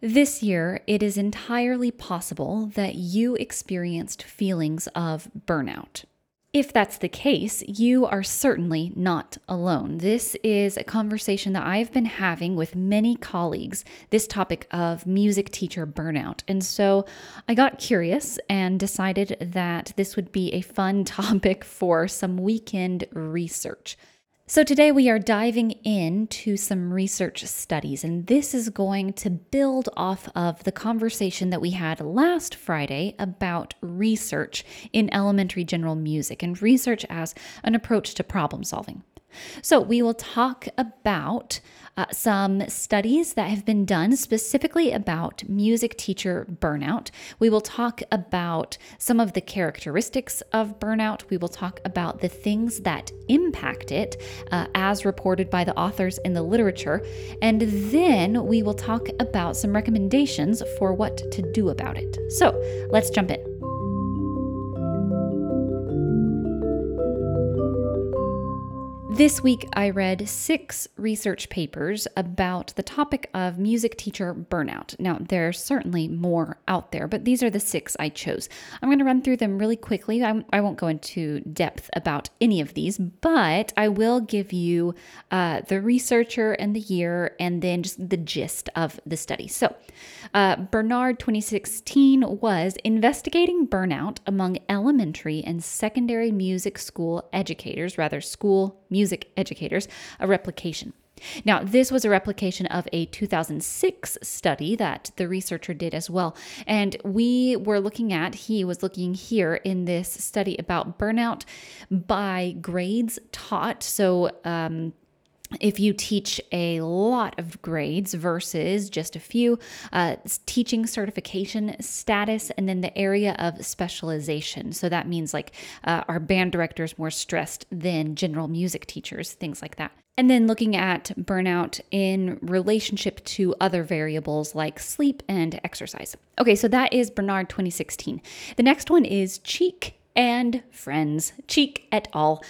This year, it is entirely possible that you experienced feelings of burnout. If that's the case, you are certainly not alone. This is a conversation that I've been having with many colleagues, this topic of music teacher burnout. And so I got curious and decided that this would be a fun topic for some weekend research. So, today we are diving into some research studies, and this is going to build off of the conversation that we had last Friday about research in elementary general music and research as an approach to problem solving. So, we will talk about uh, some studies that have been done specifically about music teacher burnout. We will talk about some of the characteristics of burnout. We will talk about the things that impact it uh, as reported by the authors in the literature. And then we will talk about some recommendations for what to do about it. So, let's jump in. This week, I read six research papers about the topic of music teacher burnout. Now, there's certainly more out there, but these are the six I chose. I'm going to run through them really quickly. I, I won't go into depth about any of these, but I will give you uh, the researcher and the year and then just the gist of the study. So, uh, Bernard 2016 was investigating burnout among elementary and secondary music school educators, rather, school music educators, a replication. Now, this was a replication of a 2006 study that the researcher did as well. And we were looking at, he was looking here in this study about burnout by grades taught. So, um, if you teach a lot of grades versus just a few, uh, teaching certification status, and then the area of specialization. So that means like uh, are band directors more stressed than general music teachers, things like that. And then looking at burnout in relationship to other variables like sleep and exercise. Okay, so that is Bernard 2016. The next one is Cheek and Friends, Cheek et al.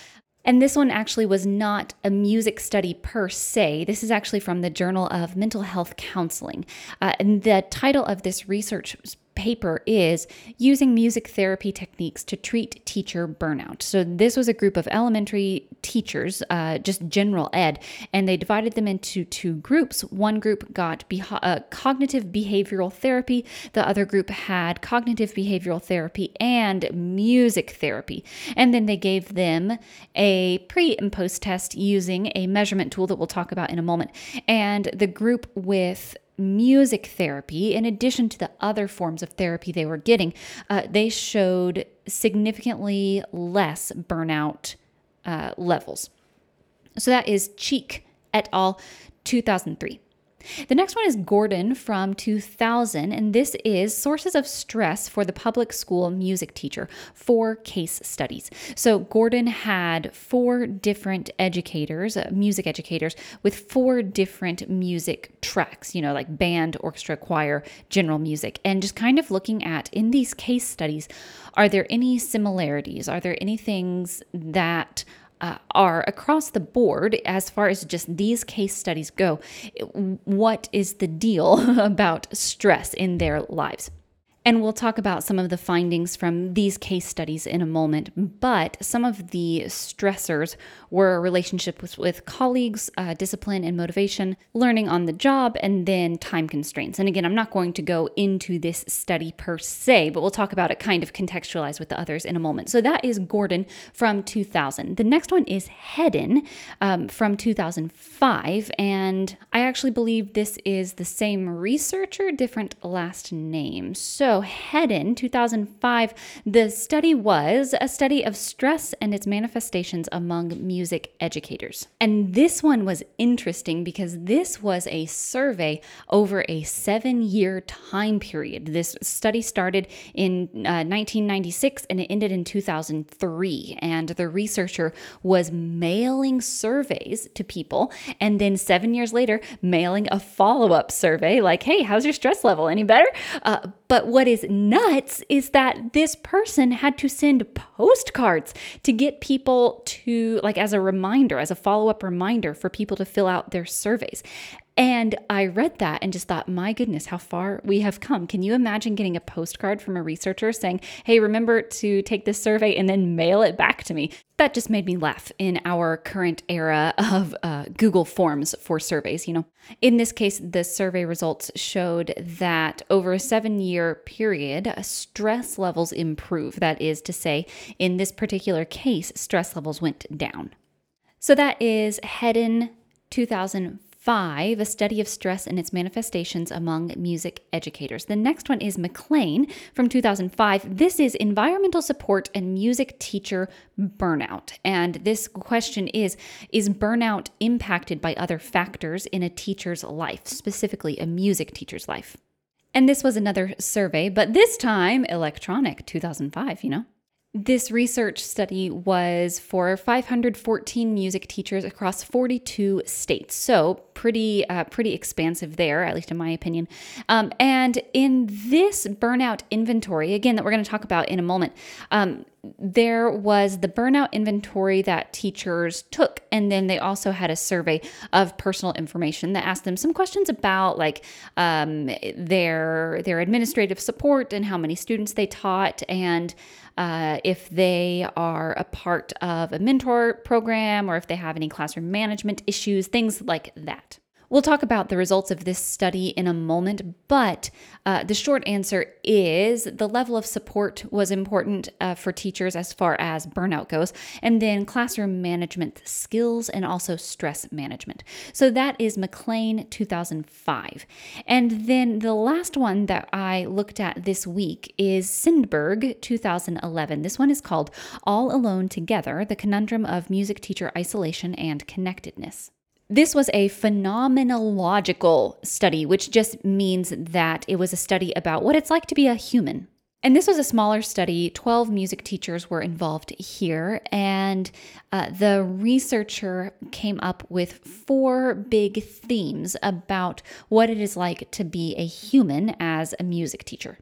And this one actually was not a music study per se. This is actually from the Journal of Mental Health Counseling. Uh, and the title of this research paper is Using Music Therapy Techniques to Treat Teacher Burnout. So, this was a group of elementary teachers, uh, just general ed, and they divided them into two groups. One group got uh, cognitive behavioral therapy, the other group had cognitive behavioral therapy and music therapy. And then they gave them a pre and post test using a measurement tool that we'll talk about in a moment. And the group with music therapy, in addition to the other forms of therapy they were getting, uh, they showed significantly less burnout uh, levels. So that is Cheek et al. 2003. The next one is Gordon from 2000, and this is Sources of Stress for the Public School Music Teacher, four case studies. So Gordon had four different educators, uh, music educators, with four different music tracks, you know, like band, orchestra, choir, general music, and just kind of looking at in these case studies, are there any similarities? Are there any things that uh, are across the board as far as just these case studies go. What is the deal about stress in their lives? And we'll talk about some of the findings from these case studies in a moment. But some of the stressors were relationships with, colleagues, uh, discipline and motivation, learning on the job, and then time constraints. And again, I'm not going to go into this study per se, but we'll talk about it kind of contextualized with the others in a moment. So that is Gordon from 2000. The next one is Hedden um, from 2005. And I actually believe this is the same researcher, different last name. So so, Hedden 2005, the study was a study of stress and its manifestations among music educators. And this one was interesting because this was a survey over a seven year time period. This study started in uh, 1996 and it ended in 2003. And the researcher was mailing surveys to people and then seven years later, mailing a follow up survey like, hey, how's your stress level? Any better? Uh, but what is nuts is that this person had to send postcards to get people to, like, as a reminder, as a follow up reminder for people to fill out their surveys. And I read that and just thought, my goodness, how far we have come. Can you imagine getting a postcard from a researcher saying, hey, remember to take this survey and then mail it back to me? That just made me laugh in our current era of uh, Google Forms for surveys. You know, in this case, the survey results showed that over a seven year period, stress levels improve. That is to say, in this particular case, stress levels went down. So that is Hedden 2005 five, a study of stress and its manifestations among music educators. The next one is McLain from 2005. This is environmental support and music teacher burnout. And this question is Is burnout impacted by other factors in a teacher's life, specifically a music teacher's life? And this was another survey, but this time electronic, 2005, you know? This research study was for 514 music teachers across 42 states, so pretty uh, pretty expansive there, at least in my opinion. Um, and in this burnout inventory, again, that we're going to talk about in a moment, um, there was the burnout inventory that teachers took and then they also had a survey of personal information that asked them some questions about like um, their their administrative support and how many students they taught and uh, if they are a part of a mentor program or if they have any classroom management issues things like that We'll talk about the results of this study in a moment, but uh, the short answer is the level of support was important uh, for teachers as far as burnout goes, and then classroom management skills and also stress management. So that is McLain 2005. And then the last one that I looked at this week is Sindberg 2011. This one is called All Alone Together The Conundrum of Music Teacher Isolation and Connectedness. This was a phenomenological study, which just means that it was a study about what it's like to be a human. And this was a smaller study. 12 music teachers were involved here. And uh, the researcher came up with four big themes about what it is like to be a human as a music teacher.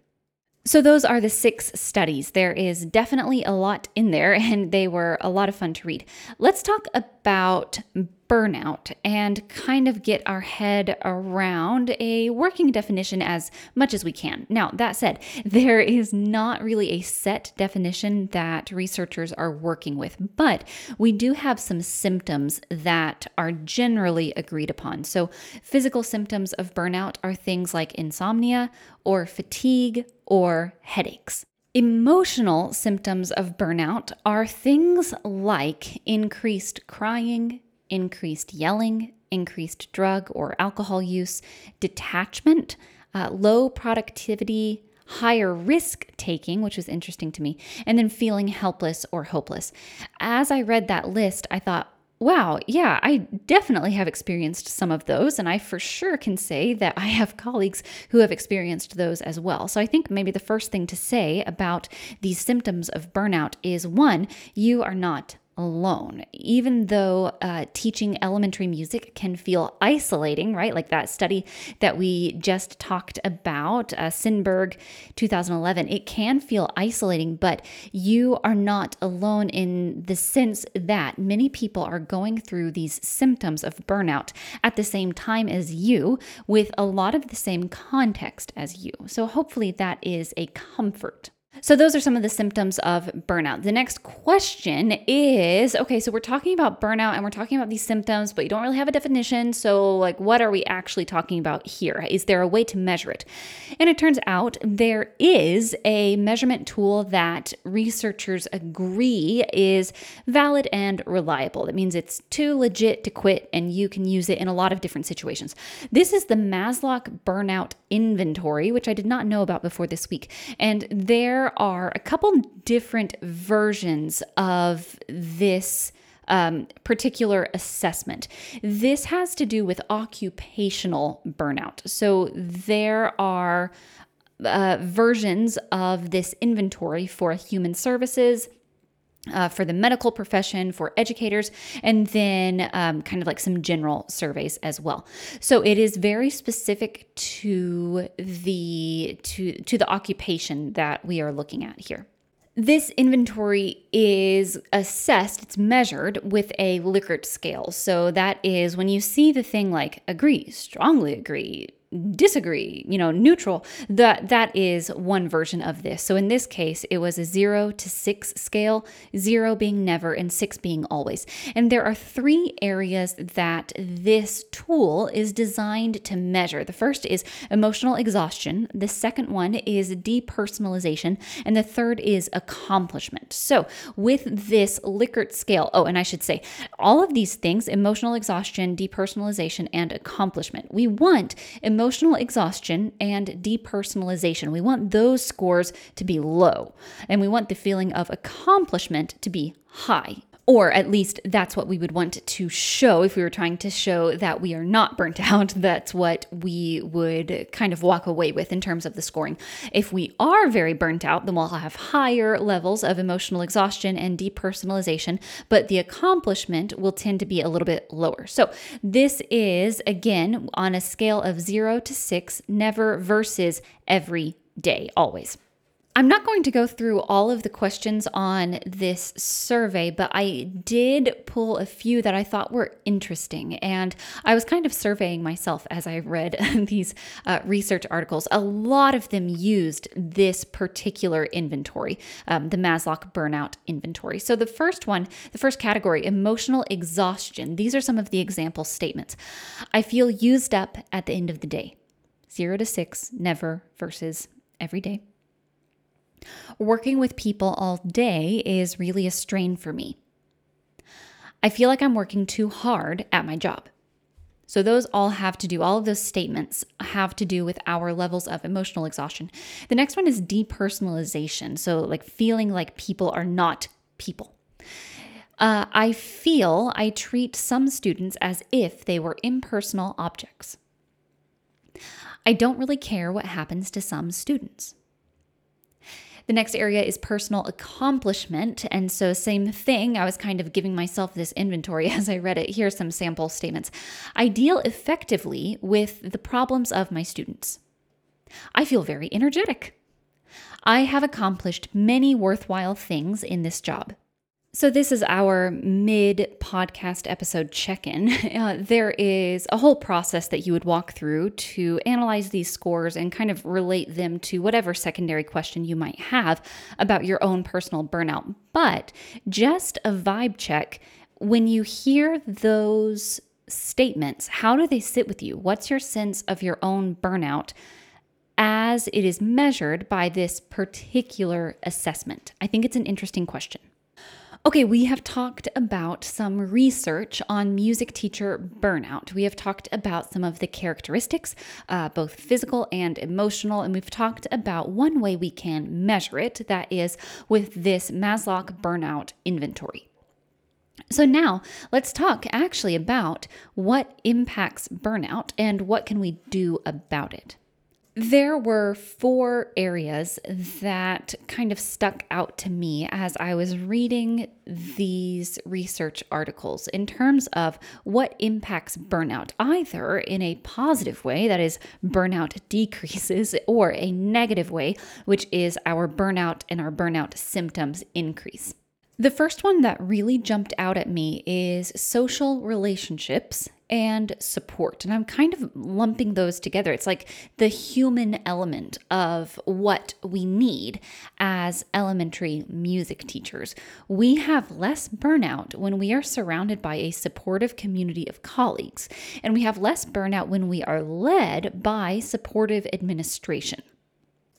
So, those are the six studies. There is definitely a lot in there, and they were a lot of fun to read. Let's talk about burnout and kind of get our head around a working definition as much as we can. Now, that said, there is not really a set definition that researchers are working with, but we do have some symptoms that are generally agreed upon. So, physical symptoms of burnout are things like insomnia or fatigue or headaches. Emotional symptoms of burnout are things like increased crying, increased yelling, increased drug or alcohol use, detachment, uh, low productivity, higher risk taking, which was interesting to me, and then feeling helpless or hopeless. As I read that list, I thought, wow, yeah, I definitely have experienced some of those. And I for sure can say that I have colleagues who have experienced those as well. So I think maybe the first thing to say about these symptoms of burnout is one, you are not alone. Even though uh, teaching elementary music can feel isolating, right? Like that study that we just talked about, uh, Sindberg 2011, it can feel isolating, but you are not alone in the sense that many people are going through these symptoms of burnout at the same time as you with a lot of the same context as you. So hopefully that is a comfort. So, those are some of the symptoms of burnout. The next question is okay, so we're talking about burnout and we're talking about these symptoms, but you don't really have a definition. So, like, what are we actually talking about here? Is there a way to measure it? And it turns out there is a measurement tool that researchers agree is valid and reliable. That means it's too legit to quit and you can use it in a lot of different situations. This is the Maslach Burnout Inventory, which I did not know about before this week. And there are a couple different versions of this um, particular assessment. This has to do with occupational burnout. So there are uh, versions of this inventory for human services, uh, for the medical profession, for educators, and then um, kind of like some general surveys as well. So it is very specific to the to to the occupation that we are looking at here. This inventory is assessed, it's measured with a Likert scale. So that is when you see the thing like agree, strongly agree, disagree, you know, neutral, that that is one version of this. So in this case, it was a 0 to 6 scale, 0 being never and 6 being always. And there are three areas that this tool is designed to measure. The first is emotional exhaustion, the second one is depersonalization, and the third is accomplishment. So with this Likert scale, oh, and I should say all of these things, emotional exhaustion, depersonalization and accomplishment. We want emotional emotional exhaustion and depersonalization. We want those scores to be low, and we want the feeling of accomplishment to be high. Or at least that's what we would want to show if we were trying to show that we are not burnt out. That's what we would kind of walk away with in terms of the scoring. If we are very burnt out, then we'll have higher levels of emotional exhaustion and depersonalization, but the accomplishment will tend to be a little bit lower. So this is, again, on a scale of zero to six, never versus every day, always. I'm not going to go through all of the questions on this survey, but I did pull a few that I thought were interesting. And I was kind of surveying myself as I read these uh, research articles. A lot of them used this particular inventory, um, the Maslach burnout inventory. So the first one, the first category, emotional exhaustion. These are some of the example statements. I feel used up at the end of the day. Zero to six, never versus every day. Working with people all day is really a strain for me. I feel like I'm working too hard at my job. So, those all have to do, all of those statements have to do with our levels of emotional exhaustion. The next one is depersonalization. So, like feeling like people are not people. Uh, I feel I treat some students as if they were impersonal objects. I don't really care what happens to some students. The next area is personal accomplishment. And so, same thing, I was kind of giving myself this inventory as I read it. Here's some sample statements I deal effectively with the problems of my students. I feel very energetic. I have accomplished many worthwhile things in this job. So, this is our mid podcast episode check in. Uh, there is a whole process that you would walk through to analyze these scores and kind of relate them to whatever secondary question you might have about your own personal burnout. But just a vibe check when you hear those statements, how do they sit with you? What's your sense of your own burnout? As it is measured by this particular assessment? I think it's an interesting question. Okay, we have talked about some research on music teacher burnout. We have talked about some of the characteristics, uh, both physical and emotional, and we've talked about one way we can measure it that is with this Maslach burnout inventory. So now let's talk actually about what impacts burnout and what can we do about it. There were four areas that kind of stuck out to me as I was reading these research articles in terms of what impacts burnout, either in a positive way, that is, burnout decreases, or a negative way, which is our burnout and our burnout symptoms increase. The first one that really jumped out at me is social relationships and support. And I'm kind of lumping those together. It's like the human element of what we need as elementary music teachers. We have less burnout when we are surrounded by a supportive community of colleagues, and we have less burnout when we are led by supportive administration.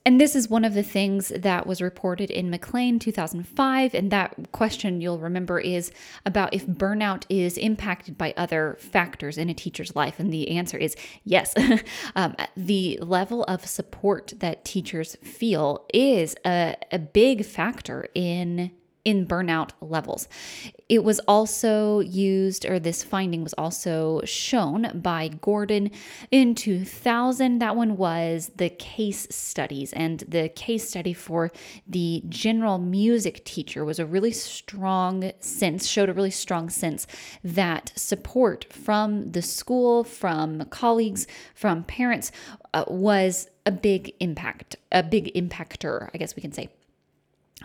And this is one of the things that was reported in McLain 2005. And that question you'll remember is about if burnout is impacted by other factors in a teacher's life. And the answer is yes. um, the level of support that teachers feel is a, a big factor in in burnout levels. It was also used, or this finding was also shown by Gordon in 2000. That one was the case studies, and the case study for the general music teacher was a really strong sense, showed a really strong sense that support from the school, from colleagues, from parents uh, was a big impact, a big impactor, I guess we can say.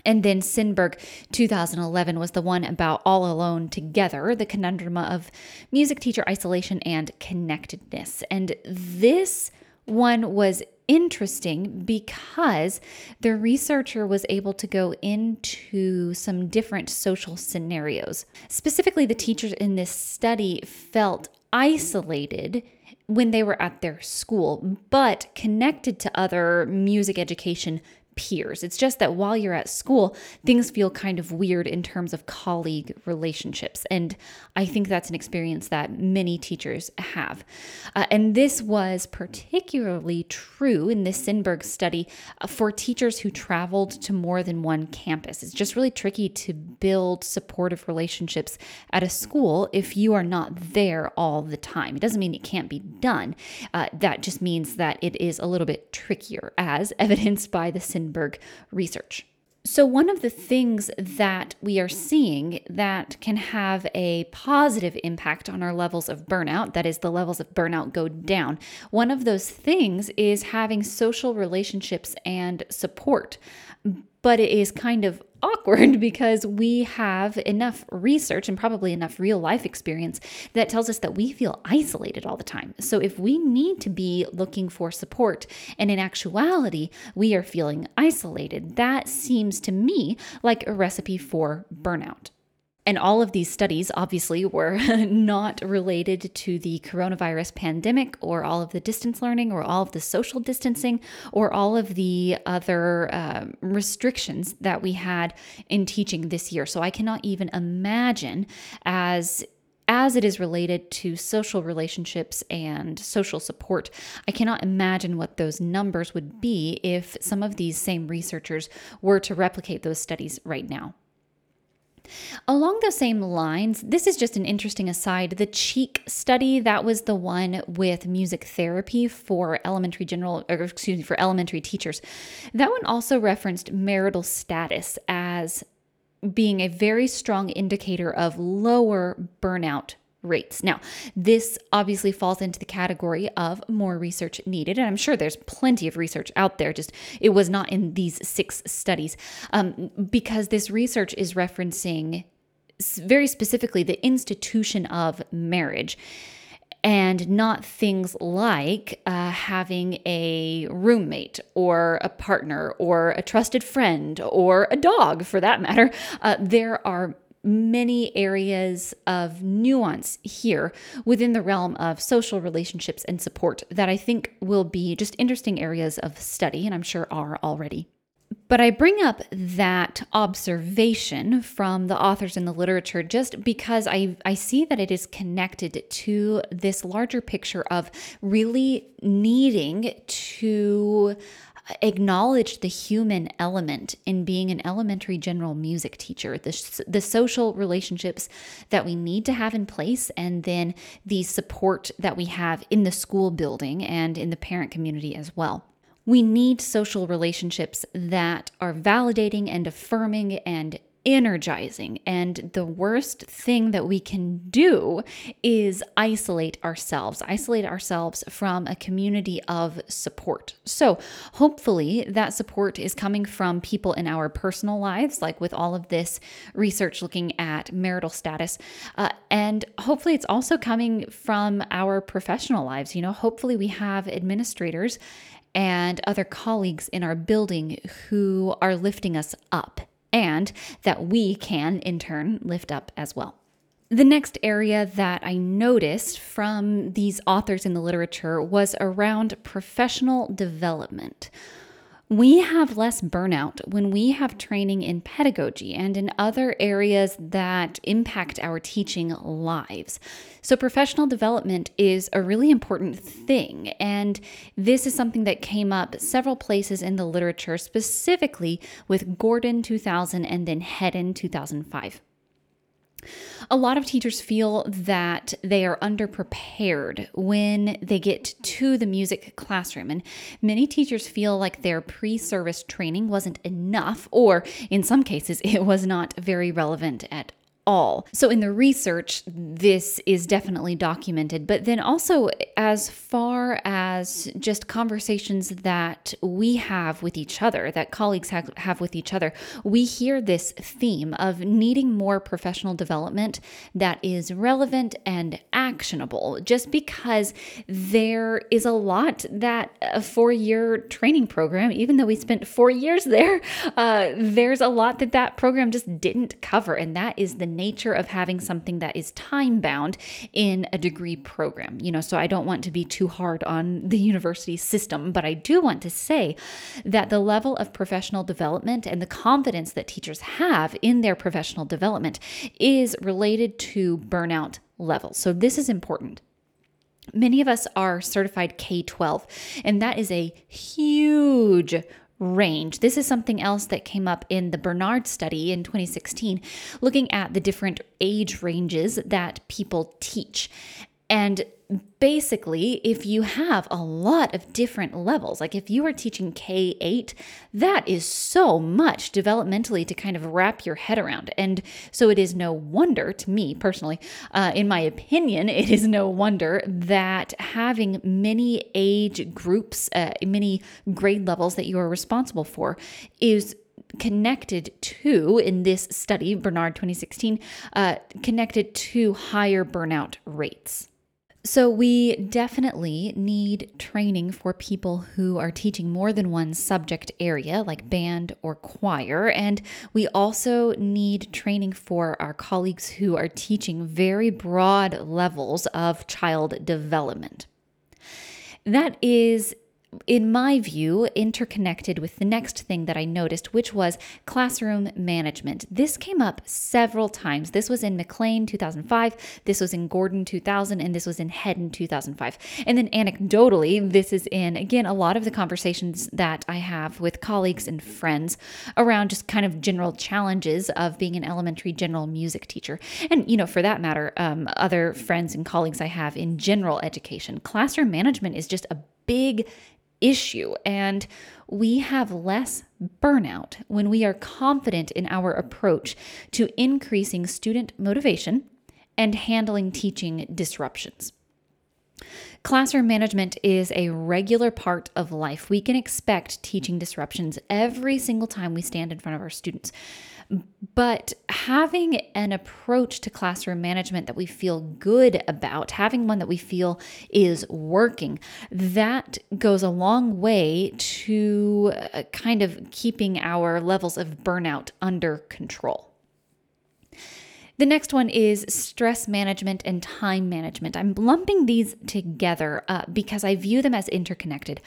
And then Sindberg 2011 was the one about All Alone Together, the conundrum of music teacher isolation and connectedness. And this one was interesting because the researcher was able to go into some different social scenarios. Specifically, the teachers in this study felt isolated when they were at their school, but connected to other music education peers. It's just that while you're at school, things feel kind of weird in terms of colleague relationships. And I think that's an experience that many teachers have. Uh, and this was particularly true in this Sindberg study uh, for teachers who traveled to more than one campus. It's just really tricky to build supportive relationships at a school if you are not there all the time. It doesn't mean it can't be done. Uh, that just means that it is a little bit trickier, as evidenced by the Sindberg research. So, one of the things that we are seeing that can have a positive impact on our levels of burnout, that is, the levels of burnout go down, one of those things is having social relationships and support. But it is kind of awkward because we have enough research and probably enough real life experience that tells us that we feel isolated all the time. So if we need to be looking for support and in actuality we are feeling isolated, that seems to me like a recipe for burnout. And all of these studies obviously were not related to the coronavirus pandemic or all of the distance learning or all of the social distancing or all of the other uh, restrictions that we had in teaching this year. So I cannot even imagine as as it is related to social relationships and social support, I cannot imagine what those numbers would be if some of these same researchers were to replicate those studies right now. Along those same lines, this is just an interesting aside. The Cheek study, that was the one with music therapy for elementary general, or excuse me, for elementary teachers. That one also referenced marital status as being a very strong indicator of lower burnout rates. Now, this obviously falls into the category of more research needed, and I'm sure there's plenty of research out there. Just it was not in these six studies um, because this research is referencing very specifically the institution of marriage. And not things like uh, having a roommate or a partner or a trusted friend or a dog for that matter. Uh, there are many areas of nuance here within the realm of social relationships and support that I think will be just interesting areas of study, and I'm sure are already. But I bring up that observation from the authors in the literature just because I, I see that it is connected to this larger picture of really needing to acknowledge the human element in being an elementary general music teacher, the, the social relationships that we need to have in place, and then the support that we have in the school building and in the parent community as well. We need social relationships that are validating and affirming and energizing. And the worst thing that we can do is isolate ourselves, isolate ourselves from a community of support. So, hopefully, that support is coming from people in our personal lives, like with all of this research looking at marital status. Uh, and hopefully, it's also coming from our professional lives. You know, hopefully, we have administrators and other colleagues in our building who are lifting us up and that we can, in turn, lift up as well. The next area that I noticed from these authors in the literature was around professional development. We have less burnout when we have training in pedagogy and in other areas that impact our teaching lives. So, professional development is a really important thing. And this is something that came up several places in the literature, specifically with Gordon 2000 and then Hedden 2005. A lot of teachers feel that they are underprepared when they get to the music classroom, and many teachers feel like their pre service training wasn't enough, or in some cases, it was not very relevant at all. So, in the research, this is definitely documented. But then also, as far as just conversations that we have with each other, that colleagues have, have with each other, we hear this theme of needing more professional development that is relevant and actionable, just because there is a lot that a four year training program, even though we spent four years there, uh, there's a lot that that program just didn't cover. And that is the nature of having something that is time bound in a degree program. You know, so I don't want to be too hard on the university system, but I do want to say that the level of professional development and the confidence that teachers have in their professional development is related to burnout levels. So this is important. Many of us are certified K 12, and that is a huge range. This is something else that came up in the Bernard study in 2016, looking at the different age ranges that people teach. And basically, if you have a lot of different levels, like if you are teaching K 8, that is so much developmentally to kind of wrap your head around. And so it is no wonder to me personally, uh, in my opinion, it is no wonder that having many age groups, uh, many grade levels that you are responsible for is connected to, in this study, bernard 2016, uh, connected to higher burnout rates. So, we definitely need training for people who are teaching more than one subject area, like band or choir. And we also need training for our colleagues who are teaching very broad levels of child development. That is in my view, interconnected with the next thing that I noticed, which was classroom management. This came up several times. This was in McLain 2005, this was in Gordon 2000, and this was in Hedden 2005. And then anecdotally, this is in, again, a lot of the conversations that I have with colleagues and friends around just kind of general challenges of being an elementary general music teacher. And, you know, for that matter, um, other friends and colleagues I have in general education. Classroom management is just a big issue. And we have less burnout when we are confident in our approach to increasing student motivation and handling teaching disruptions. Classroom management is a regular part of life. We can expect teaching disruptions every single time we stand in front of our students. But having an approach to classroom management that we feel good about, having one that we feel is working, that goes a long way to uh, kind of keeping our levels of burnout under control. The next one is stress management and time management. I'm lumping these together uh, because I view them as interconnected.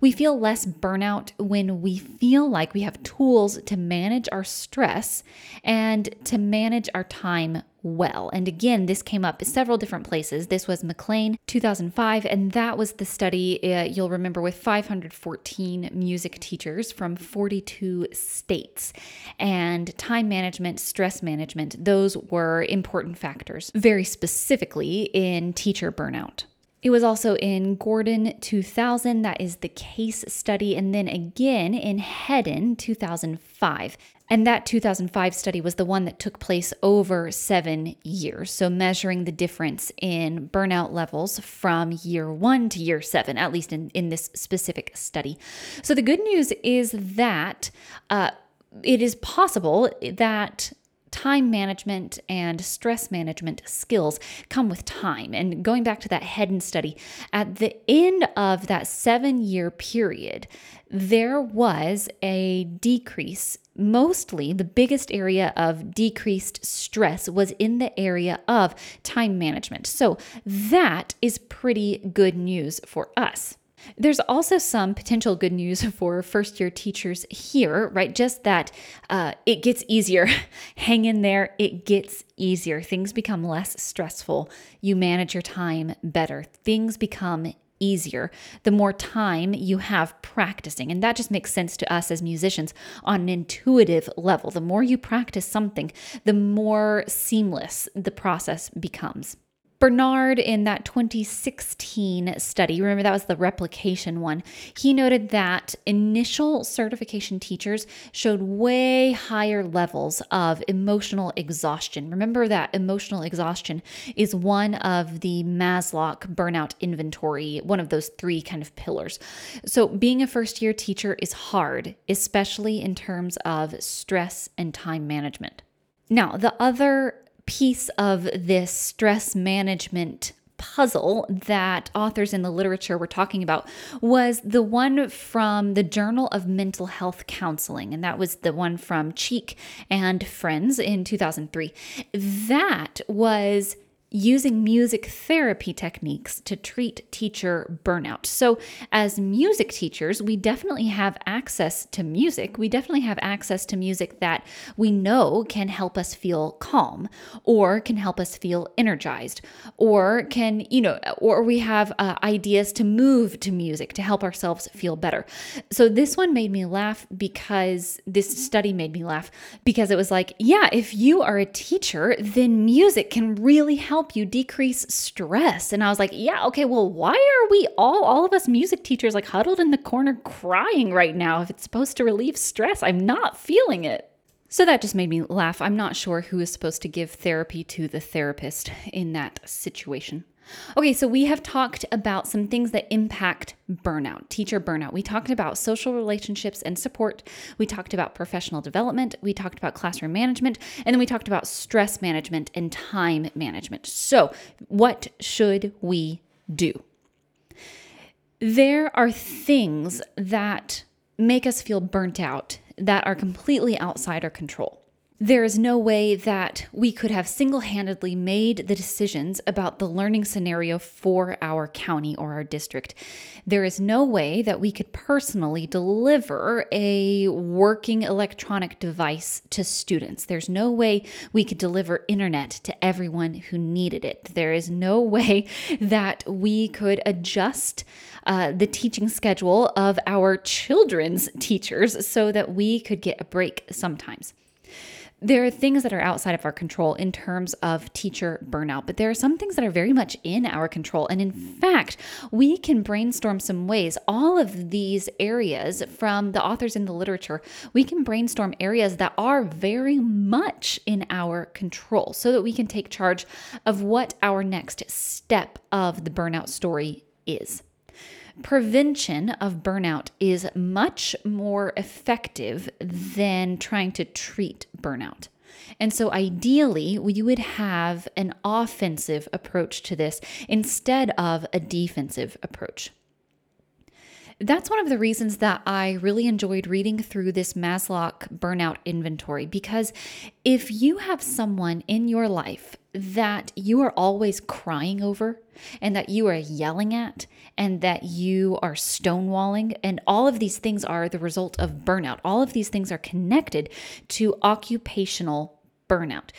We feel less burnout when we feel like we have tools to manage our stress and to manage our time well. And again, this came up several different places. This was McLain 2005, and that was the study uh, you'll remember with 514 music teachers from 42 states. And time management, stress management, those were important factors, very specifically in teacher burnout. It was also in Gordon 2000, that is the case study, and then again in Hedden 2005. And that 2005 study was the one that took place over seven years. So, measuring the difference in burnout levels from year one to year seven, at least in, in this specific study. So, the good news is that uh, it is possible that time management and stress management skills come with time. And going back to that Hedden study, at the end of that seven year period, there was a decrease. Mostly, the biggest area of decreased stress was in the area of time management. So, that is pretty good news for us. There's also some potential good news for first year teachers here, right? Just that uh, it gets easier. Hang in there, it gets easier. Things become less stressful. You manage your time better. Things become easier the more time you have practicing. And that just makes sense to us as musicians on an intuitive level. The more you practice something, the more seamless the process becomes. Bernard, in that 2016 study, remember that was the replication one, he noted that initial certification teachers showed way higher levels of emotional exhaustion. Remember that emotional exhaustion is one of the Maslow burnout inventory, one of those three kind of pillars. So, being a first year teacher is hard, especially in terms of stress and time management. Now, the other piece of this stress management puzzle that authors in the literature were talking about was the one from the Journal of Mental Health Counseling, and that was the one from Cheek and Friends in 2003. That was using music therapy techniques to treat teacher burnout. So, as music teachers, we definitely have access to music. We definitely have access to music that we know can help us feel calm or can help us feel energized or can, you know, or we have uh, ideas to move to music to help ourselves feel better. So, this one made me laugh because this study made me laugh because it was like, yeah, if you are a teacher, then music can really help help you decrease stress. And I was like, yeah, okay, well, why are we all, all of us music teachers, like huddled in the corner crying right now if it's supposed to relieve stress? I'm not feeling it. So that just made me laugh. I'm not sure who is supposed to give therapy to the therapist in that situation. Okay, so we have talked about some things that impact burnout, teacher burnout. We talked about social relationships and support. We talked about professional development. We talked about classroom management. And then we talked about stress management and time management. So, what should we do? There are things that make us feel burnt out that are completely outside our control. There is no way that we could have single handedly made the decisions about the learning scenario for our county or our district. There is no way that we could personally deliver a working electronic device to students. There's no way we could deliver internet to everyone who needed it. There is no way that we could adjust uh, the teaching schedule of our children's teachers so that we could get a break sometimes there are things that are outside of our control in terms of teacher burnout, but there are some things that are very much in our control. And in fact, we can brainstorm some ways. All of these areas from the authors in the literature, we can brainstorm areas that are very much in our control so that we can take charge of what our next step of the burnout story is prevention of burnout is much more effective than trying to treat burnout. And so, ideally, you would have an offensive approach to this instead of a defensive approach. That's one of the reasons that I really enjoyed reading through this Maslach burnout inventory because if you have someone in your life that you are always crying over and that you are yelling at and that you are stonewalling, and all of these things are the result of burnout, all of these things are connected to occupational burnout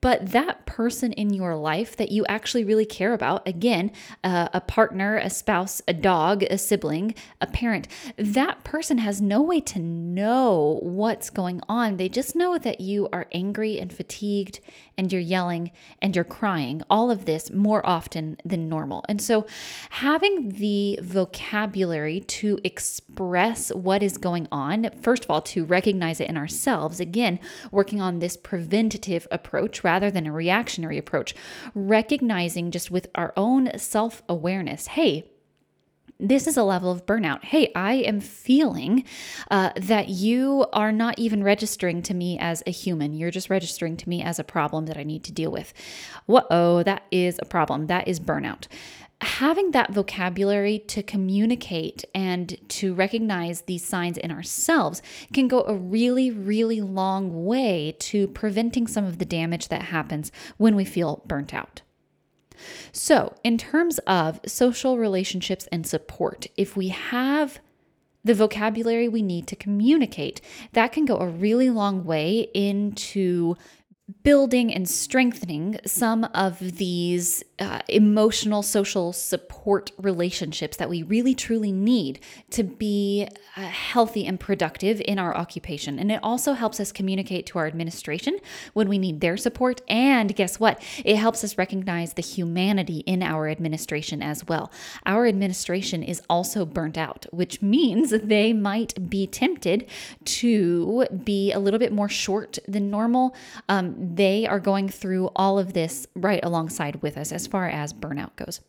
but that person in your life that you actually really care about again uh, a partner a spouse a dog a sibling a parent that person has no way to know what's going on they just know that you are angry and fatigued and you're yelling and you're crying, all of this more often than normal. And so, having the vocabulary to express what is going on, first of all, to recognize it in ourselves, again, working on this preventative approach rather than a reactionary approach, recognizing just with our own self awareness, hey, this is a level of burnout. Hey, I am feeling uh, that you are not even registering to me as a human. You're just registering to me as a problem that I need to deal with. Whoa, that is a problem. That is burnout having that vocabulary to communicate and to recognize these signs in ourselves can go a really, really long way to preventing some of the damage that happens when we feel burnt out. So, in terms of social relationships and support, if we have the vocabulary we need to communicate, that can go a really long way into building and strengthening some of these uh, emotional social support relationships that we really truly need to be uh, healthy and productive in our occupation. And it also helps us communicate to our administration when we need their support. And guess what? It helps us recognize the humanity in our administration as well. Our administration is also burnt out, which means they might be tempted to be a little bit more short than normal. Um, they are going through all of this right alongside with us as far as burnout goes.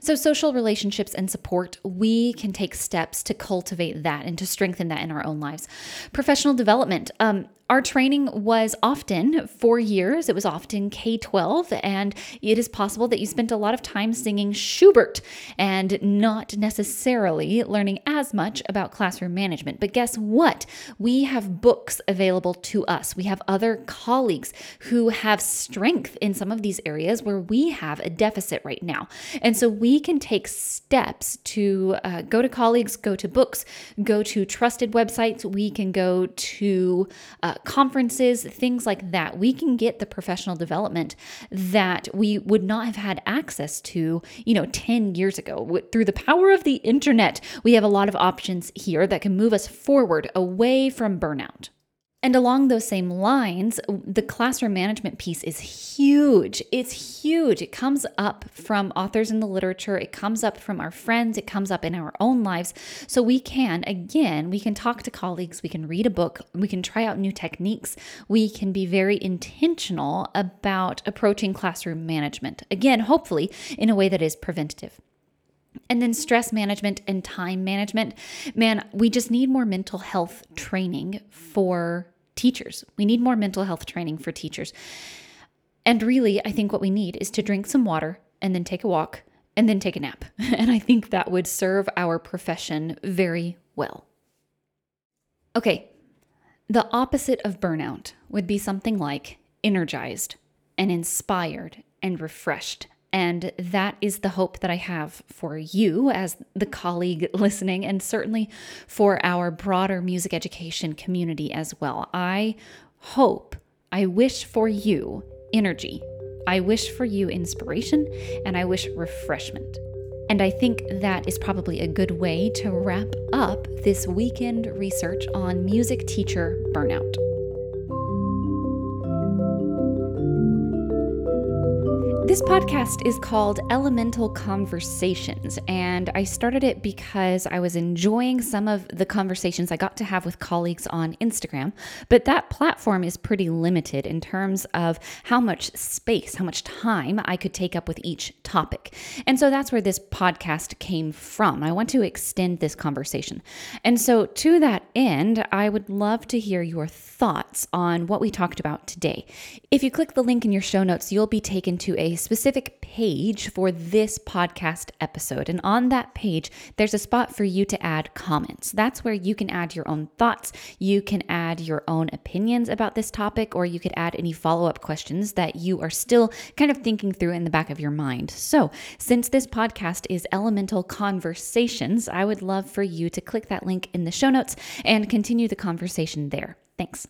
So, social relationships and support, we can take steps to cultivate that and to strengthen that in our own lives. Professional development, um, our training was often four years. It was often K 12, and it is possible that you spent a lot of time singing Schubert and not necessarily learning as much about classroom management. But guess what? We have books available to us. We have other colleagues who have strength in some of these areas where we have a deficit right now. And so we can take steps to uh, go to colleagues, go to books, go to trusted websites. We can go to uh, conferences, things like that. We can get the professional development that we would not have had access to, you know, 10 years ago. Through the power of the internet, we have a lot of options here that can move us forward away from burnout. And along those same lines, the classroom management piece is huge. It's huge. It comes up from authors in the literature, it comes up from our friends, it comes up in our own lives. So we can, again, we can talk to colleagues, we can read a book, we can try out new techniques, we can be very intentional about approaching classroom management. Again, hopefully in a way that is preventative. And then stress management and time management. Man, we just need more mental health training for teachers. We need more mental health training for teachers. And really, I think what we need is to drink some water and then take a walk and then take a nap. And I think that would serve our profession very well. Okay, the opposite of burnout would be something like energized and inspired and refreshed and that is the hope that I have for you as the colleague listening, and certainly for our broader music education community as well. I hope, I wish for you energy. I wish for you inspiration, and I wish refreshment. And I think that is probably a good way to wrap up this weekend research on music teacher burnout. This podcast is called Elemental Conversations, and I started it because I was enjoying some of the conversations I got to have with colleagues on Instagram. But that platform is pretty limited in terms of how much space, how much time I could take up with each topic. And so that's where this podcast came from. I want to extend this conversation. And so, to that end, I would love to hear your thoughts on what we talked about today. If you click the link in your show notes, you'll be taken to specific page for this podcast episode. And on that page, there's a spot for you to add comments. That's where you can add your own thoughts, you can add your own opinions about this topic, or you could add any follow up questions that you are still kind of thinking through in the back of your mind. So, since this podcast is Elemental Conversations, I would love for you to click that link in the show notes and continue the conversation there. Thanks.